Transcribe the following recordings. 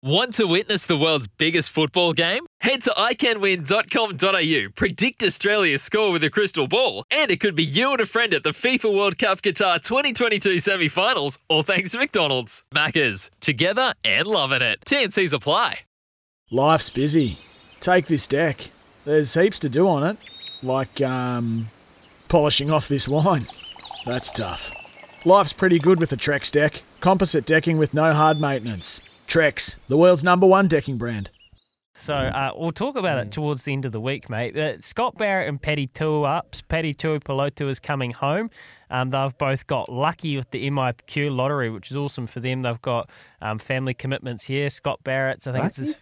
Want to witness the world's biggest football game? Head to iCanWin.com.au, predict Australia's score with a crystal ball, and it could be you and a friend at the FIFA World Cup Qatar 2022 semi finals, all thanks to McDonald's. Maccas, together and loving it. TNC's apply. Life's busy. Take this deck. There's heaps to do on it, like um, polishing off this wine. That's tough. Life's pretty good with a Trex deck. Composite decking with no hard maintenance. Trex, the world's number one decking brand. So uh, we'll talk about it towards the end of the week, mate. Uh, Scott Barrett and Paddy Tuups, Paddy Tuipulotu is coming home. Um, they've both got lucky with the MIQ lottery, which is awesome for them. They've got um, family commitments here. Scott Barrett's, I think it's his.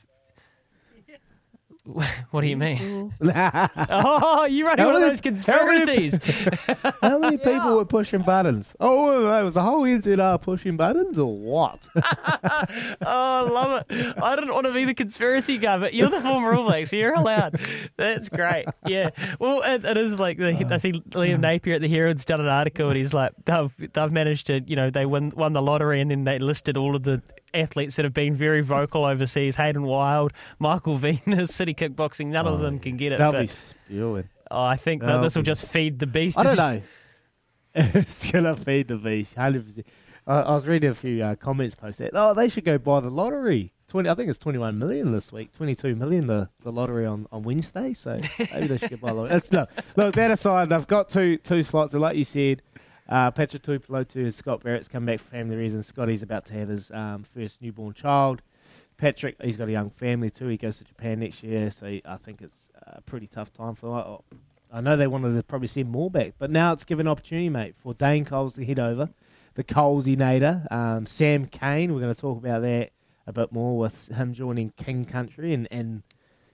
What do you mean? oh, you're running How one of many- those conspiracies. How many people were pushing buttons? Oh, it was the whole NZR pushing buttons, or what? oh, I love it. I didn't want to be the conspiracy guy, but you're the former All Black, so you're allowed. That's great. Yeah. Well, it, it is like the, I see Liam Napier at the Herald's done an article, and he's like, they've they've managed to, you know, they win won the lottery, and then they listed all of the athletes that have been very vocal overseas: Hayden Wilde, Michael Venus, City Kickboxing. None of them can get it. They'll but be spewing. oh, I think that this will just feed the beast. I don't know. it's gonna feed the beast, hundred percent. I I was reading a few uh, comments posted. Oh, they should go buy the lottery. Twenty, I think it's twenty-one million this week. Twenty-two million the, the lottery on, on Wednesday. So maybe they should go buy the lottery. It's, no, look that aside, they've got two two slots. And like you said, uh, Patrick Tuipulotu and Scott Barrett's come back for family reasons. Scotty's about to have his um, first newborn child. Patrick, he's got a young family too. He goes to Japan next year, so he, I think it's a pretty tough time for. oh, I know they wanted to probably send more back, but now it's given opportunity, mate, for Dane Coles to head over, the Colesy Nader, um, Sam Cane. We're going to talk about that a bit more with him joining King Country and, and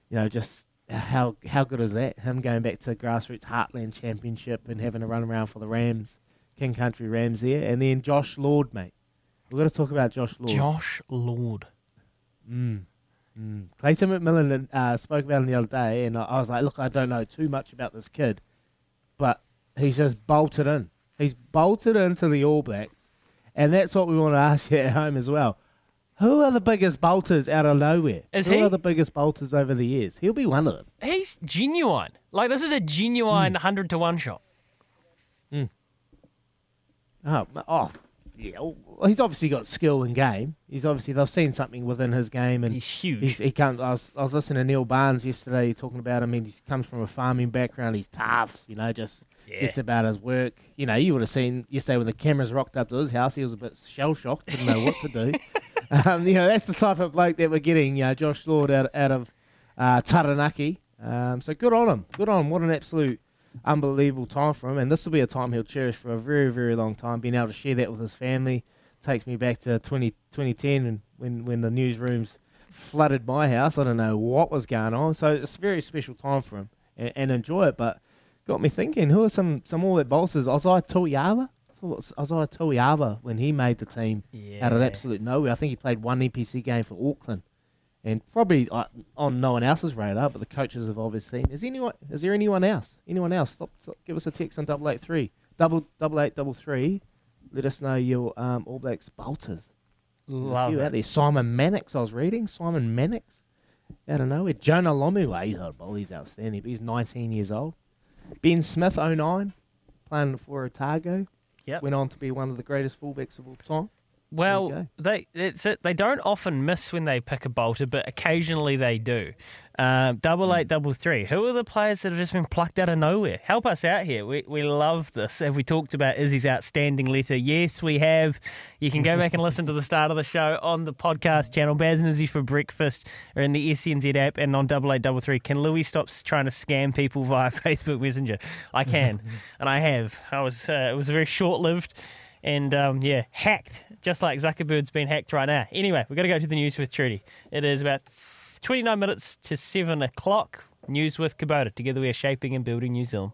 you know just how how good is that? Him going back to grassroots Heartland Championship and having a run around for the Rams, King Country Rams there, and then Josh Lord, mate. We're going to talk about Josh Lord. Josh Lord. Mm. Mm. Clayton McMillan uh, spoke about him the other day, and I, I was like, look, I don't know too much about this kid, but he's just bolted in. He's bolted into the All Blacks, and that's what we want to ask you at home as well. Who are the biggest bolters out of nowhere? Is Who he? are the biggest bolters over the years? He'll be one of them. He's genuine. Like this is a genuine hundred to one shot. Oh, oh yeah. Well, he's obviously got skill and game. He's obviously they've seen something within his game, and He's huge. He's, he comes. I was, I was listening to Neil Barnes yesterday talking about him. and he comes from a farming background. He's tough, you know. Just Yeah. gets about his work. You know, you would have seen yesterday when the cameras rocked up to his house. He was a bit shell shocked, didn't know what to do. um, you know, that's the type of bloke that we're getting. You know, Josh Lord out out of uh, Taranaki. Um, so good on him. Good on him. What an absolute unbelievable time for him. And this will be a time he'll cherish for a very, very long time. Being able to share that with his family takes me back to 20, 2010 and when, when the newsrooms flooded my house. I don't know what was going on. So it's a very special time for him and, and enjoy it. But got me thinking, who are some, some all that bolsters? Isaia Toeava? I thought it was Isaia Toeava when he made the team out of absolute nowhere. I think he played one NPC game for Auckland. And probably uh, on no one else's radar, but the coaches have obviously seen. Is anyone? Is there anyone else? Anyone else? Stop, stop, give us a text on double eight three double double eight double three. Let us know your um, All Blacks bolters. Love it. out there. Simon Mannix, I was reading. Simon Mannix. Out of nowhere. Jonah Lomu, well, he's a ball, he's outstanding. But he's 19 years old. Ben Smith, 09, playing for Otago. Yep. Went on to be one of the greatest fullbacks of all time. Well, they it's it. They don't often miss when they pick a bolter, but occasionally they do. Um, double eight, double three. Who are the players that have just been plucked out of nowhere? Help us out here. We we love this. Have we talked about Izzy's outstanding letter? Yes, we have. You can go back and listen to the start of the show on the podcast channel. Baz and Izzy for breakfast are in the SNZ app and on double eight, double three. Can Louis stop trying to scam people via Facebook Messenger? I can, and I have. I was. Uh, it was very short lived and um, yeah, hacked, just like Zuckerberg's been hacked right now. Anyway, we've got to go to the news with Trudy. It is about 29 minutes to 7 o'clock. News with Kubota. Together we are shaping and building New Zealand.